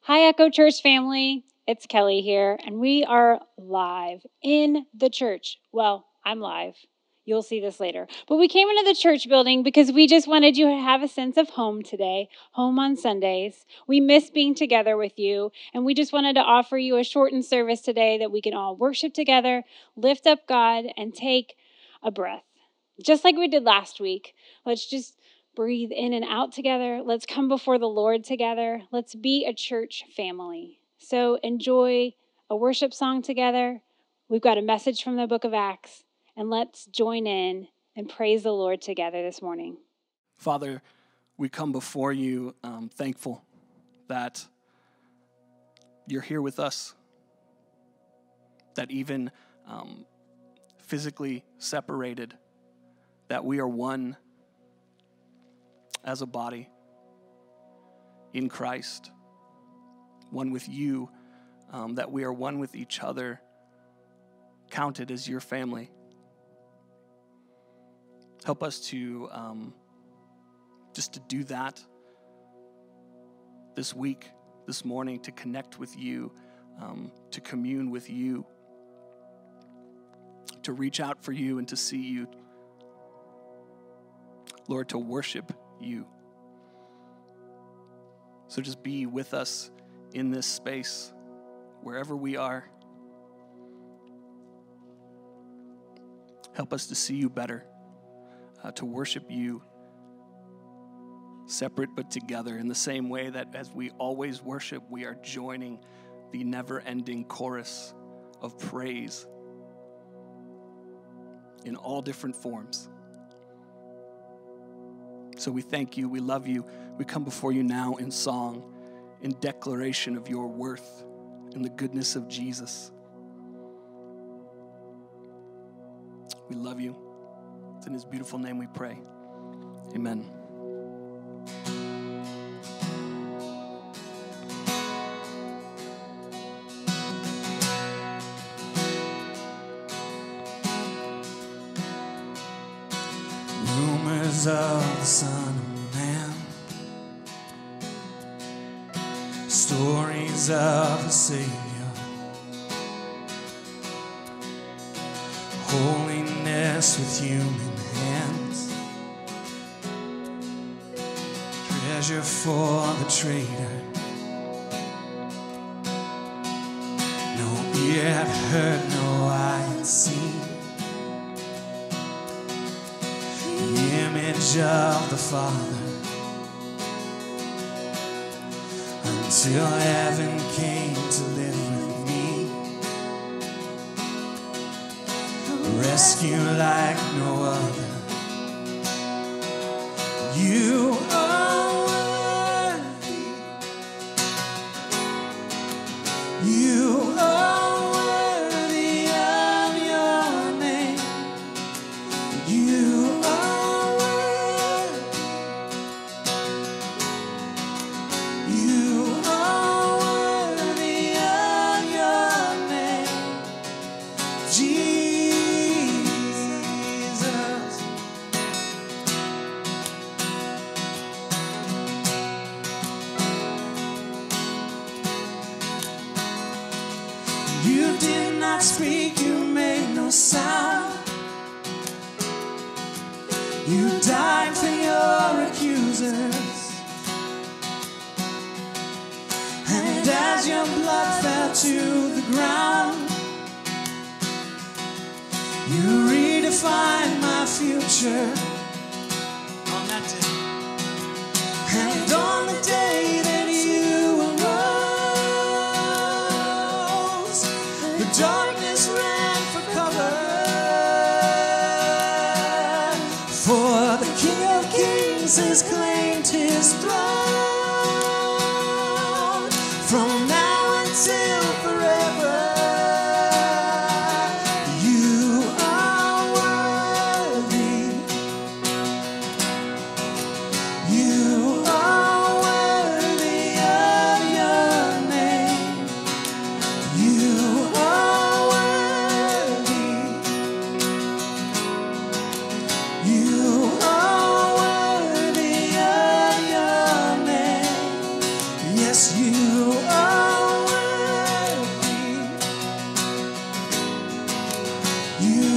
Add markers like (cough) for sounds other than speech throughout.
Hi, Echo Church family. It's Kelly here, and we are live in the church. Well, I'm live. You'll see this later. But we came into the church building because we just wanted you to have a sense of home today, home on Sundays. We miss being together with you, and we just wanted to offer you a shortened service today that we can all worship together, lift up God, and take a breath. Just like we did last week. Let's just breathe in and out together. Let's come before the Lord together. Let's be a church family. So enjoy a worship song together. We've got a message from the book of Acts, and let's join in and praise the Lord together this morning. Father, we come before you um, thankful that you're here with us, that even um, physically separated, that we are one as a body in Christ, one with you, um, that we are one with each other, counted as your family. Help us to um, just to do that this week, this morning, to connect with you, um, to commune with you, to reach out for you and to see you. Lord, to worship you. So just be with us in this space, wherever we are. Help us to see you better, uh, to worship you separate but together in the same way that as we always worship, we are joining the never ending chorus of praise in all different forms. So we thank you. We love you. We come before you now in song, in declaration of your worth and the goodness of Jesus. We love you. It's in his beautiful name we pray. Amen. Stories of a Savior, holiness with human hands, treasure for the trader. No ear had heard, no eye had seen. the image of the Father until heaven came to live with me. A rescue like no other. Kings has You.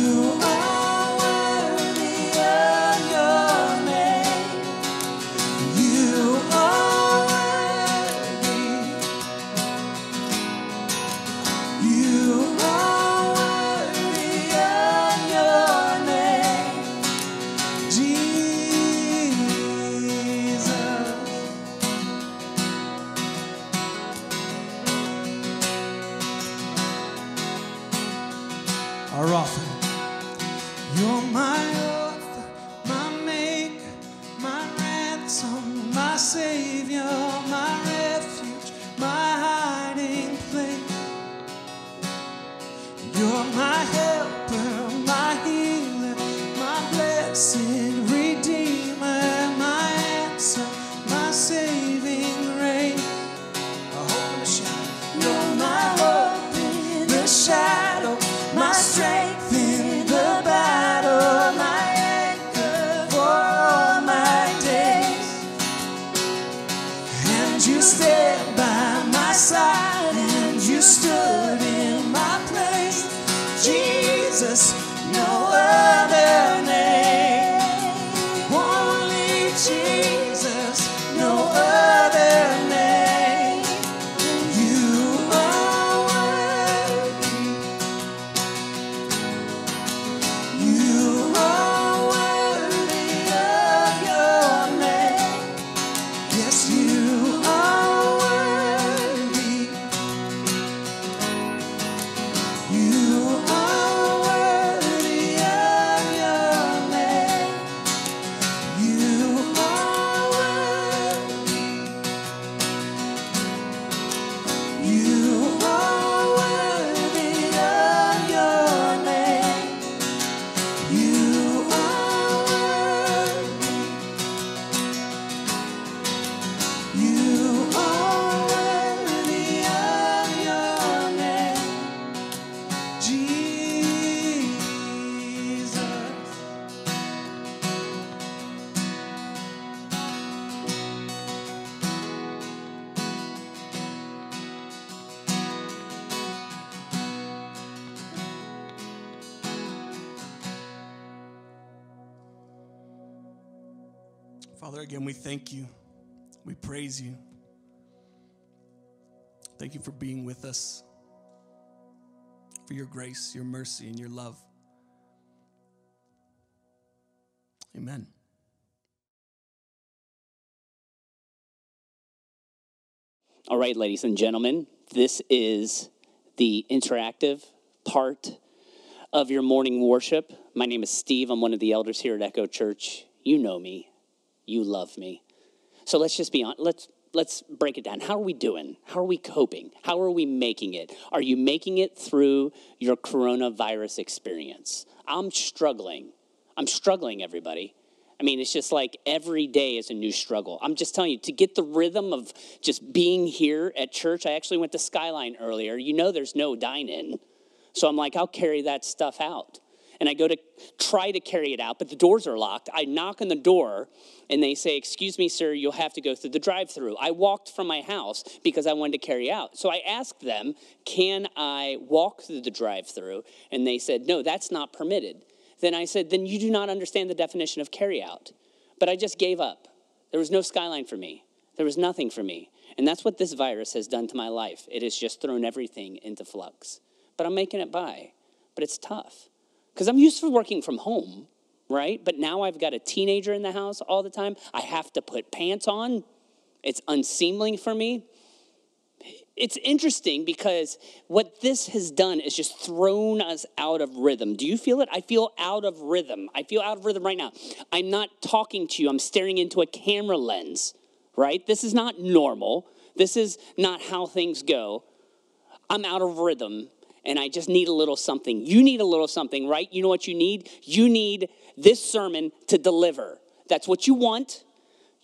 Father, again, we thank you. We praise you. Thank you for being with us, for your grace, your mercy, and your love. Amen. All right, ladies and gentlemen, this is the interactive part of your morning worship. My name is Steve. I'm one of the elders here at Echo Church. You know me. You love me. So let's just be on. Let's let's break it down. How are we doing? How are we coping? How are we making it? Are you making it through your coronavirus experience? I'm struggling. I'm struggling, everybody. I mean, it's just like every day is a new struggle. I'm just telling you, to get the rhythm of just being here at church, I actually went to Skyline earlier. You know, there's no dine in. So I'm like, I'll carry that stuff out. And I go to try to carry it out, but the doors are locked. I knock on the door and they say, Excuse me, sir, you'll have to go through the drive through. I walked from my house because I wanted to carry out. So I asked them, Can I walk through the drive through? And they said, No, that's not permitted. Then I said, Then you do not understand the definition of carry out. But I just gave up. There was no skyline for me, there was nothing for me. And that's what this virus has done to my life. It has just thrown everything into flux. But I'm making it by. But it's tough because I'm used to working from home, right? But now I've got a teenager in the house all the time. I have to put pants on. It's unseemly for me. It's interesting because what this has done is just thrown us out of rhythm. Do you feel it? I feel out of rhythm. I feel out of rhythm right now. I'm not talking to you, I'm staring into a camera lens, right? This is not normal. This is not how things go. I'm out of rhythm and I just need a little something. You need a little something, right? You know what you need? You need this sermon to deliver. That's what you want.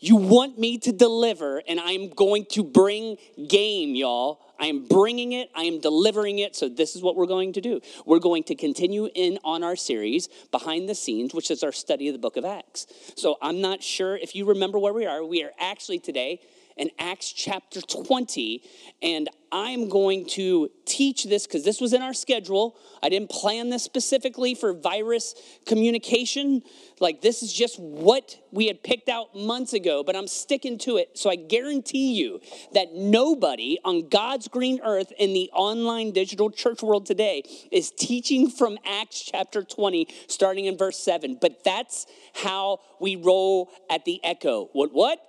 You want me to deliver, and I'm going to bring game, y'all. I am bringing it, I am delivering it. So, this is what we're going to do. We're going to continue in on our series, Behind the Scenes, which is our study of the book of Acts. So, I'm not sure if you remember where we are. We are actually today in Acts chapter 20. And I'm going to teach this because this was in our schedule. I didn't plan this specifically for virus communication. Like, this is just what we had picked out months ago, but I'm sticking to it. So I guarantee you that nobody on God's green earth in the online digital church world today is teaching from Acts chapter 20, starting in verse 7. But that's how we roll at the echo. What, what?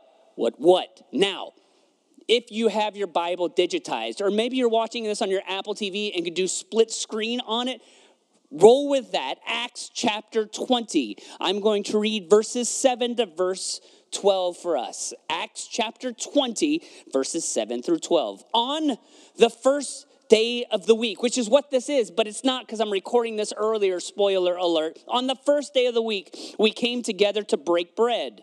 What, what? Now, if you have your Bible digitized, or maybe you're watching this on your Apple TV and can do split screen on it, roll with that. Acts chapter 20. I'm going to read verses 7 to verse 12 for us. Acts chapter 20, verses 7 through 12. On the first day of the week, which is what this is, but it's not because I'm recording this earlier, spoiler alert. On the first day of the week, we came together to break bread.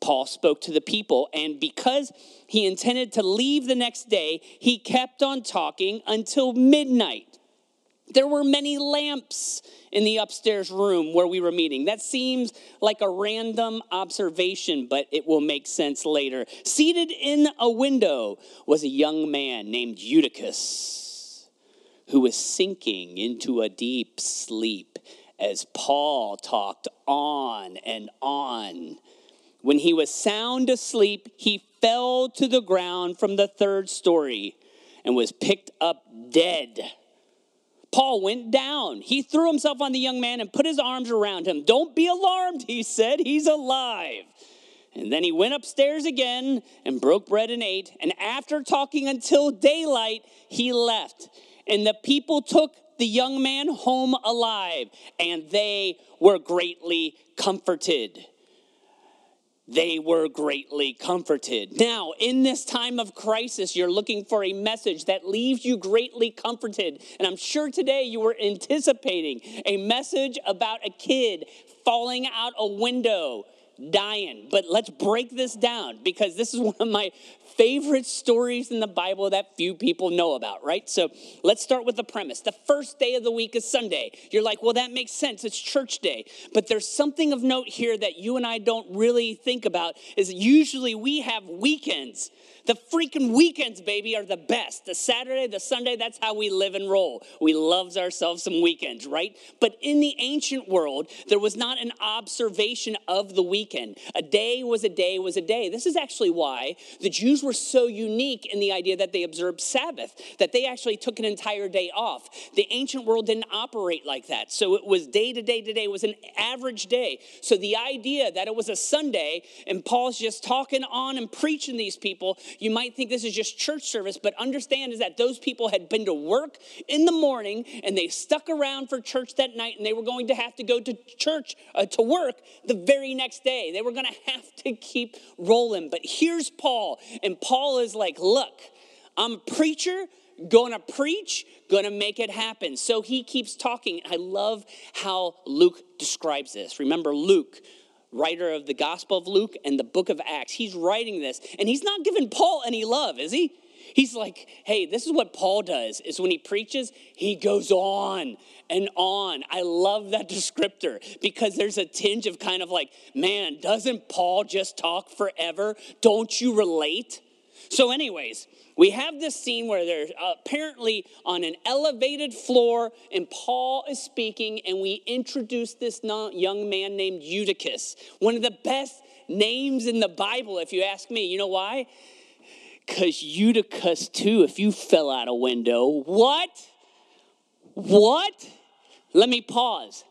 Paul spoke to the people, and because he intended to leave the next day, he kept on talking until midnight. There were many lamps in the upstairs room where we were meeting. That seems like a random observation, but it will make sense later. Seated in a window was a young man named Eutychus who was sinking into a deep sleep as Paul talked on and on. When he was sound asleep, he fell to the ground from the third story and was picked up dead. Paul went down. He threw himself on the young man and put his arms around him. Don't be alarmed, he said. He's alive. And then he went upstairs again and broke bread and ate. And after talking until daylight, he left. And the people took the young man home alive, and they were greatly comforted they were greatly comforted. Now, in this time of crisis, you're looking for a message that leaves you greatly comforted. And I'm sure today you were anticipating a message about a kid falling out a window dying. But let's break this down because this is (laughs) one of my favorite stories in the Bible that few people know about, right? So let's start with the premise. The first day of the week is Sunday. You're like, well, that makes sense. It's church day. But there's something of note here that you and I don't really think about is usually we have weekends. The freaking weekends, baby, are the best. The Saturday, the Sunday, that's how we live and roll. We loves ourselves some weekends, right? But in the ancient world, there was not an observation of the weekend. A day was a day was a day. This is actually why the Jews were so unique in the idea that they observed Sabbath, that they actually took an entire day off. The ancient world didn't operate like that. So it was day to day to day, it was an average day. So the idea that it was a Sunday and Paul's just talking on and preaching these people, you might think this is just church service, but understand is that those people had been to work in the morning and they stuck around for church that night and they were going to have to go to church uh, to work the very next day. They were going to have to keep rolling. But here's Paul, and Paul is like, Look, I'm a preacher gonna preach, gonna make it happen. So he keeps talking. I love how Luke describes this. Remember, Luke writer of the Gospel of Luke and the book of Acts. He's writing this, and he's not giving Paul any love, is he? He's like, hey, this is what Paul does, is when he preaches, he goes on and on. I love that descriptor because there's a tinge of kind of like, man, doesn't Paul just talk forever? Don't you relate? So, anyways, we have this scene where they're apparently on an elevated floor, and Paul is speaking, and we introduce this young man named Eutychus, one of the best names in the Bible, if you ask me. You know why? Because Eutychus, too, if you fell out a window, what? What? Let me pause.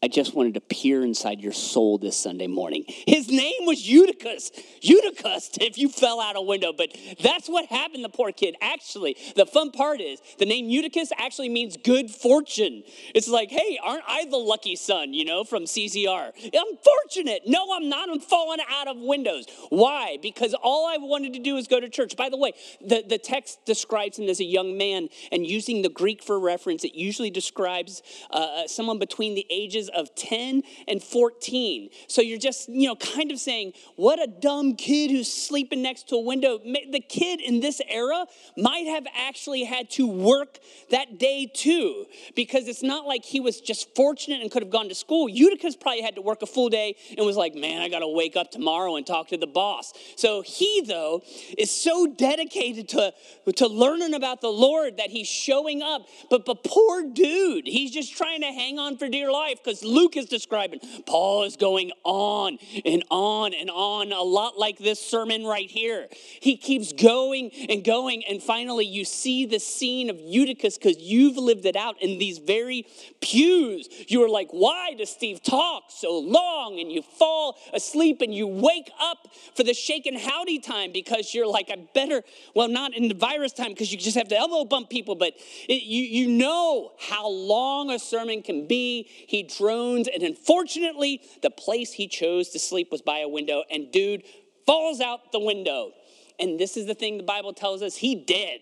I just wanted to peer inside your soul this Sunday morning. His name was Eutychus. Eutychus, if you fell out a window, but that's what happened to poor kid. Actually, the fun part is the name Eutychus actually means good fortune. It's like, hey, aren't I the lucky son, you know, from CCR? I'm fortunate. No, I'm not. I'm falling out of windows. Why? Because all I wanted to do is go to church. By the way, the, the text describes him as a young man, and using the Greek for reference, it usually describes uh, uh someone between the ages of 10 and 14. So you're just, you know, kind of saying, what a dumb kid who's sleeping next to a window. The kid in this era might have actually had to work that day too, because it's not like he was just fortunate and could have gone to school. Eutychus probably had to work a full day and was like, man, I got to wake up tomorrow and talk to the boss. So he, though, is so dedicated to, to learning about the Lord that he's showing up. But, but poor dude, he's just trying to hang on for dear life because Luke is describing Paul is going on and on and on, a lot like this sermon right here. He keeps going and going, and finally, you see the scene of Eutychus because you've lived it out in these very pews. You are like, why does Steve talk so long? And you fall asleep and you wake up for the shaken howdy time because you're like, I better, well, not in the virus time because you just have to elbow bump people, but it, you, you know how long a sermon can be. He drones, and unfortunately, the place he chose to sleep was by a window, and dude falls out the window. And this is the thing the Bible tells us he dead.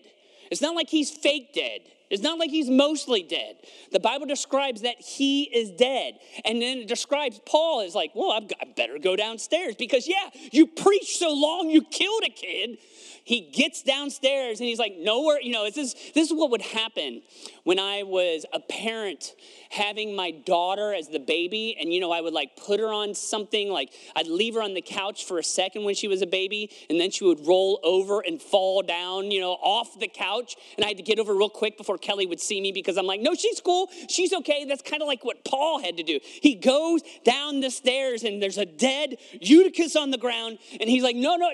It's not like he's fake dead. It's not like he's mostly dead. The Bible describes that he is dead. And then it describes Paul as like, well, I've got, I better go downstairs because, yeah, you preached so long you killed a kid he gets downstairs and he's like, nowhere, you know, this is, this is what would happen when I was a parent having my daughter as the baby. And, you know, I would like put her on something, like I'd leave her on the couch for a second when she was a baby, and then she would roll over and fall down, you know, off the couch. And I had to get over real quick before Kelly would see me because I'm like, no, she's cool. She's okay. That's kind of like what Paul had to do. He goes down the stairs and there's a dead Eutychus on the ground. And he's like, no, no,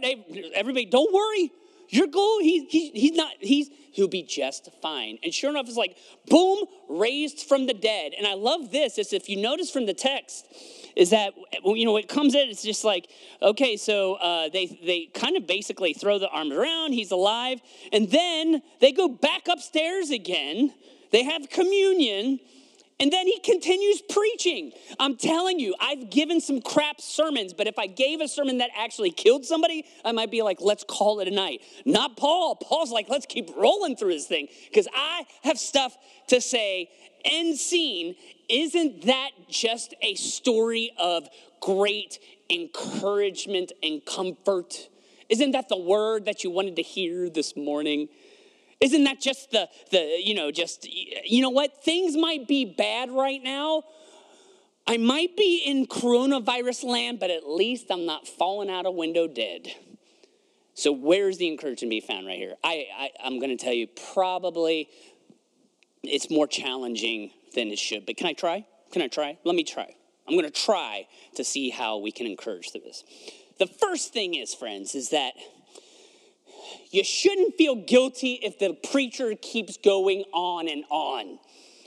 everybody, don't worry. You're cool. He, he, he's not, he's, he'll be just fine. And sure enough, it's like, boom, raised from the dead. And I love this, is if you notice from the text, is that, you know, it comes in, it's just like, okay, so uh, they, they kind of basically throw the arms around, he's alive. And then they go back upstairs again. They have communion and then he continues preaching. I'm telling you, I've given some crap sermons, but if I gave a sermon that actually killed somebody, I might be like, let's call it a night. Not Paul. Paul's like, let's keep rolling through this thing because I have stuff to say. End scene. Isn't that just a story of great encouragement and comfort? Isn't that the word that you wanted to hear this morning? Isn't that just the, the, you know, just, you know what? Things might be bad right now. I might be in coronavirus land, but at least I'm not falling out a window dead. So where's the encouragement to be found right here? I, I I'm going to tell you probably it's more challenging than it should. But can I try? Can I try? Let me try. I'm going to try to see how we can encourage this. The first thing is, friends, is that you shouldn't feel guilty if the preacher keeps going on and on.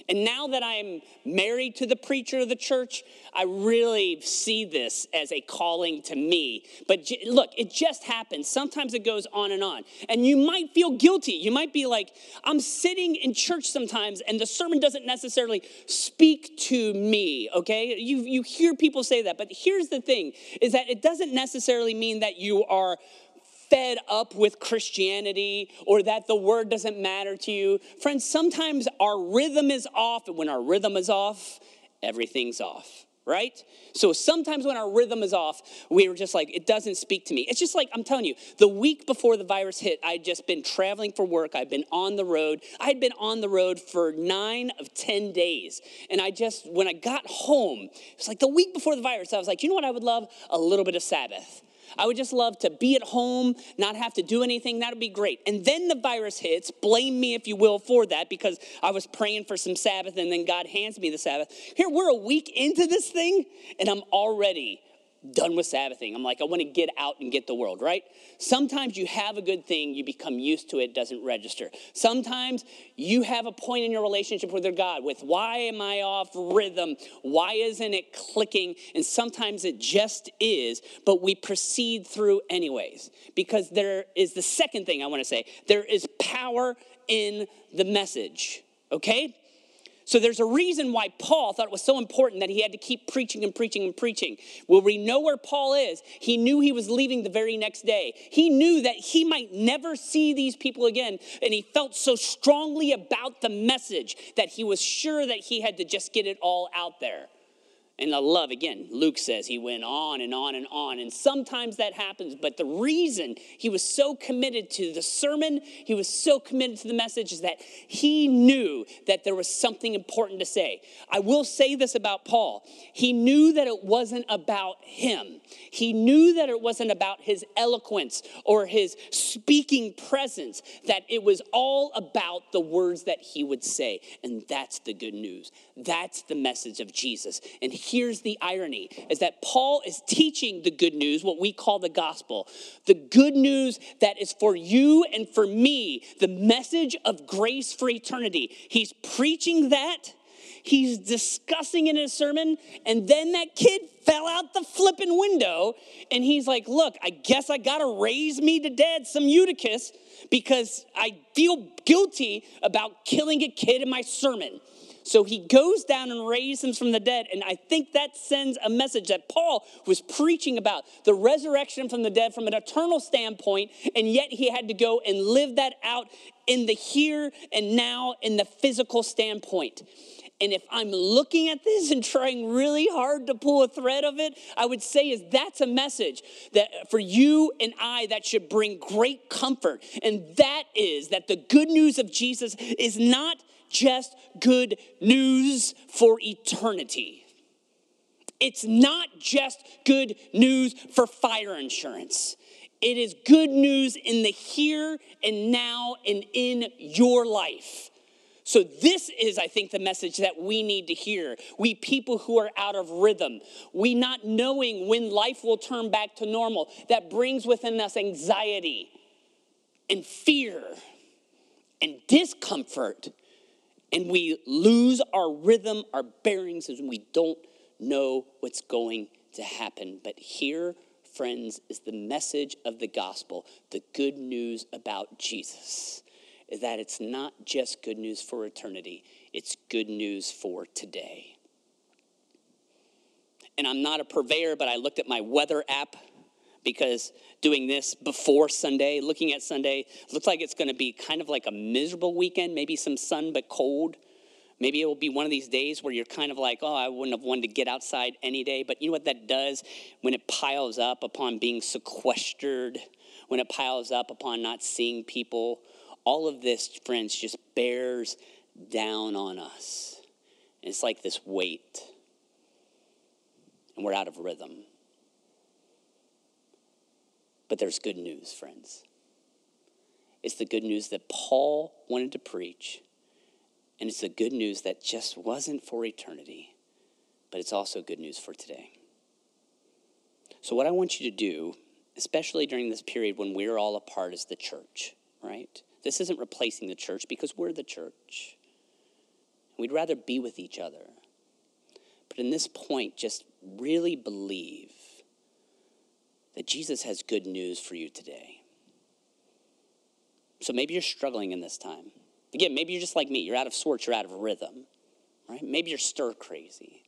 And now that I'm married to the preacher of the church, I really see this as a calling to me. But look, it just happens. Sometimes it goes on and on. And you might feel guilty. You might be like, I'm sitting in church sometimes and the sermon doesn't necessarily speak to me, okay? You, you hear people say that. But here's the thing is that it doesn't necessarily mean that you are fed up with Christianity or that the word doesn't matter to you. Friends, sometimes our rhythm is off, and when our rhythm is off, everything's off right? So sometimes when our rhythm is off, we were just like, it doesn't speak to me. It's just like, I'm telling you, the week before the virus hit, I'd just been traveling for work. I'd been on the road. I'd been on the road for nine of 10 days. And I just, when I got home, it was like the week before the virus, I was like, you know what I would love? A little bit of Sabbath. I would just love to be at home, not have to do anything. That would be great. And then the virus hits. Blame me if you will for that because I was praying for some Sabbath and then God hands me the Sabbath. Here, we're a week into this thing and I'm already done with Sabbathing. I'm like, I want to get out and get the world, right? Sometimes you have a good thing, you become used to it, doesn't register. Sometimes you have a point in your relationship with your God with why am I off rhythm? Why isn't it clicking? And sometimes it just is, but we proceed through anyways. Because there is the second thing I want to say there is power in the message, okay? So there's a reason why Paul thought it was so important that he had to keep preaching and preaching and preaching. Will we know where Paul is? He knew he was leaving the very next day. He knew that he might never see these people again. And he felt so strongly about the message that he was sure that he had to just get it all out there. And I love, again, Luke says he went on and on and on. And sometimes that happens. But the reason he was so committed to the sermon, he was so committed to the message, is that he knew that there was something important to say. I will say this about Paul he knew that it wasn't about him, he knew that it wasn't about his eloquence or his speaking presence, that it was all about the words that he would say. And that's the good news. That's the message of Jesus. And here's the irony is that Paul is teaching the good news, what we call the gospel, the good news that is for you and for me, the message of grace for eternity. He's preaching that. He's discussing in his sermon, and then that kid fell out the flipping window, and he's like, Look, I guess I gotta raise me to dead some Eutychus because I feel guilty about killing a kid in my sermon. So he goes down and raises him from the dead. And I think that sends a message that Paul was preaching about the resurrection from the dead from an eternal standpoint. And yet he had to go and live that out in the here and now in the physical standpoint. And if I'm looking at this (laughs) and trying really hard to pull a thread of it, I would say is that's a message that for you and I that should bring great comfort. And that is that the good news of Jesus is not just good news for eternity. It's not just good news for fire insurance. It is good news in the here and now and in your life. So, this is, I think, the message that we need to hear. We people who are out of rhythm, we not knowing when life will turn back to normal, that brings within us anxiety and fear and discomfort. And we lose our rhythm, our bearings, and we don't know what's going to happen. But here, friends, is the message of the gospel the good news about Jesus that it's not just good news for eternity, it's good news for today. And I'm not a purveyor, but I looked at my weather app because doing this before Sunday, looking at Sunday, looks like it's going to be kind of like a miserable weekend, maybe some sun but cold. Maybe it will be one of these days where you're kind of like, oh, I wouldn't have wanted to get outside any day. But you know what that does when it piles up upon being sequestered, when it piles up upon not seeing people, all of this, friends, just bears down on us. And it's like this weight, and we're out of rhythm. But there's good news, friends. It's the good news that Paul wanted to preach, and it's the good news that just wasn't for eternity, but it's also good news for today. So, what I want you to do, especially during this period when we're all apart as the church, right? This isn't replacing the church because we're the church. We'd rather be with each other. But in this point, just really believe that Jesus has good news for you today. So maybe you're struggling in this time. Again, maybe you're just like me. You're out of sorts, you're out of rhythm, right? Maybe you're stir crazy.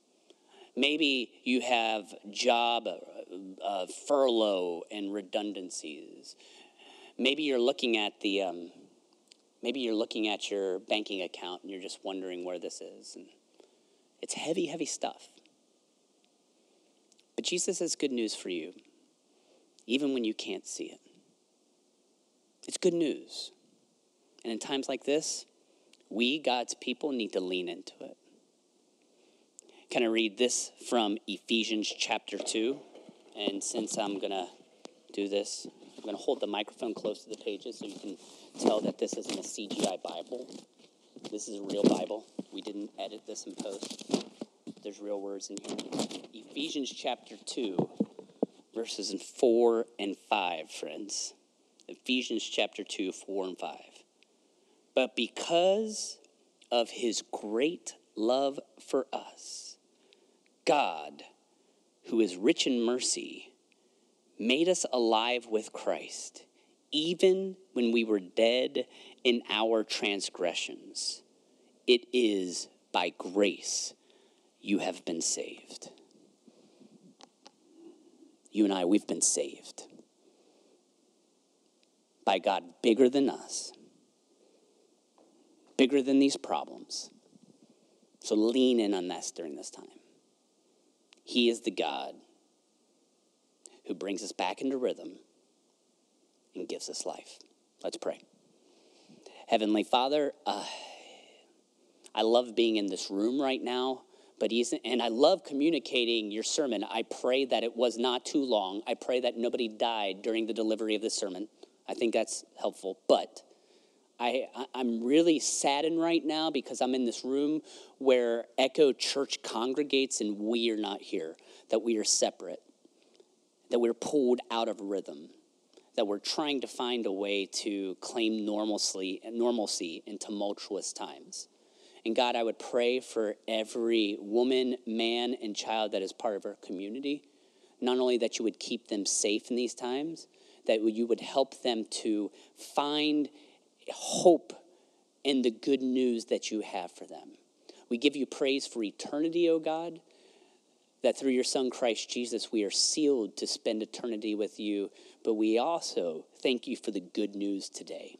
Maybe you have job uh, uh, furlough and redundancies. Maybe you're looking at the um, Maybe you're looking at your banking account and you're just wondering where this is. And it's heavy, heavy stuff. But Jesus has good news for you, even when you can't see it. It's good news. And in times like this, we, God's people, need to lean into it. Can I read this from Ephesians chapter 2? And since I'm going to do this, I'm going to hold the microphone close to the pages so you can tell that this isn't a CGI Bible. This is a real Bible. We didn't edit this in post. There's real words in here. Ephesians chapter 2, verses 4 and 5, friends. Ephesians chapter 2, 4 and 5. But because of his great love for us, God, who is rich in mercy, made us alive with Christ even when we were dead in our transgressions. It is by grace you have been saved. You and I, we've been saved by God bigger than us, bigger than these problems. So lean in on this during this time. He is the God who brings us back into rhythm and gives us life. Let's pray. Heavenly Father, uh, I love being in this room right now, but he's, and I love communicating your sermon. I pray that it was not too long. I pray that nobody died during the delivery of the sermon. I think that's helpful. But I, I'm really saddened right now because I'm in this room where Echo Church congregates and we are not here, that we are separate, that we're pulled out of rhythm, that we're trying to find a way to claim normalcy, normalcy in tumultuous times. And God, I would pray for every woman, man, and child that is part of our community, not only that you would keep them safe in these times, that you would help them to find hope in the good news that you have for them. We give you praise for eternity, O God, that through your Son Christ Jesus, we are sealed to spend eternity with you, but we also thank you for the good news today.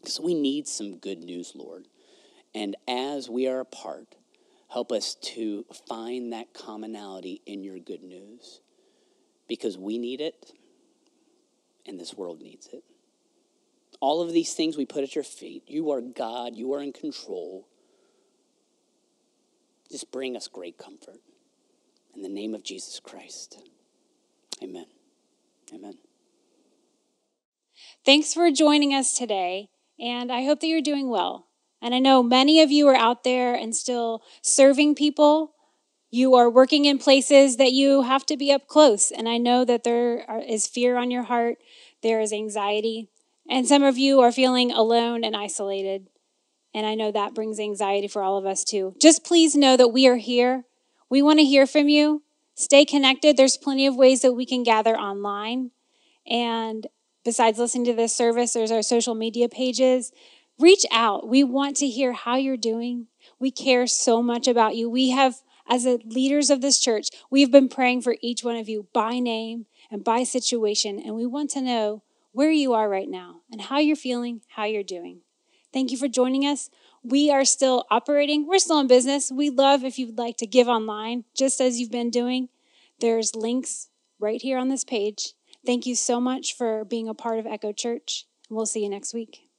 Because we need some good news, Lord. And as we are apart, help us to find that commonality in your good news because we need it and this world needs it. All of these things we put at your feet. You are God, you are in control. Just bring us great comfort. In the name of Jesus Christ. Amen. Amen. Thanks for joining us today, and I hope that you're doing well. And I know many of you are out there and still serving people. You are working in places that you have to be up close. And I know that there is fear on your heart, there is anxiety. And some of you are feeling alone and isolated. And I know that brings anxiety for all of us too. Just please know that we are here. We want to hear from you. Stay connected. There's plenty of ways that we can gather online. And besides listening to this service, there's our social media pages. Reach out. We want to hear how you're doing. We care so much about you. We have, as a leaders of this church, we've been praying for each one of you by name and by situation. And we want to know where you are right now and how you're feeling, how you're doing. Thank you for joining us. We are still operating, we're still in business. We love if you'd like to give online, just as you've been doing. There's links right here on this page. Thank you so much for being a part of Echo Church. We'll see you next week.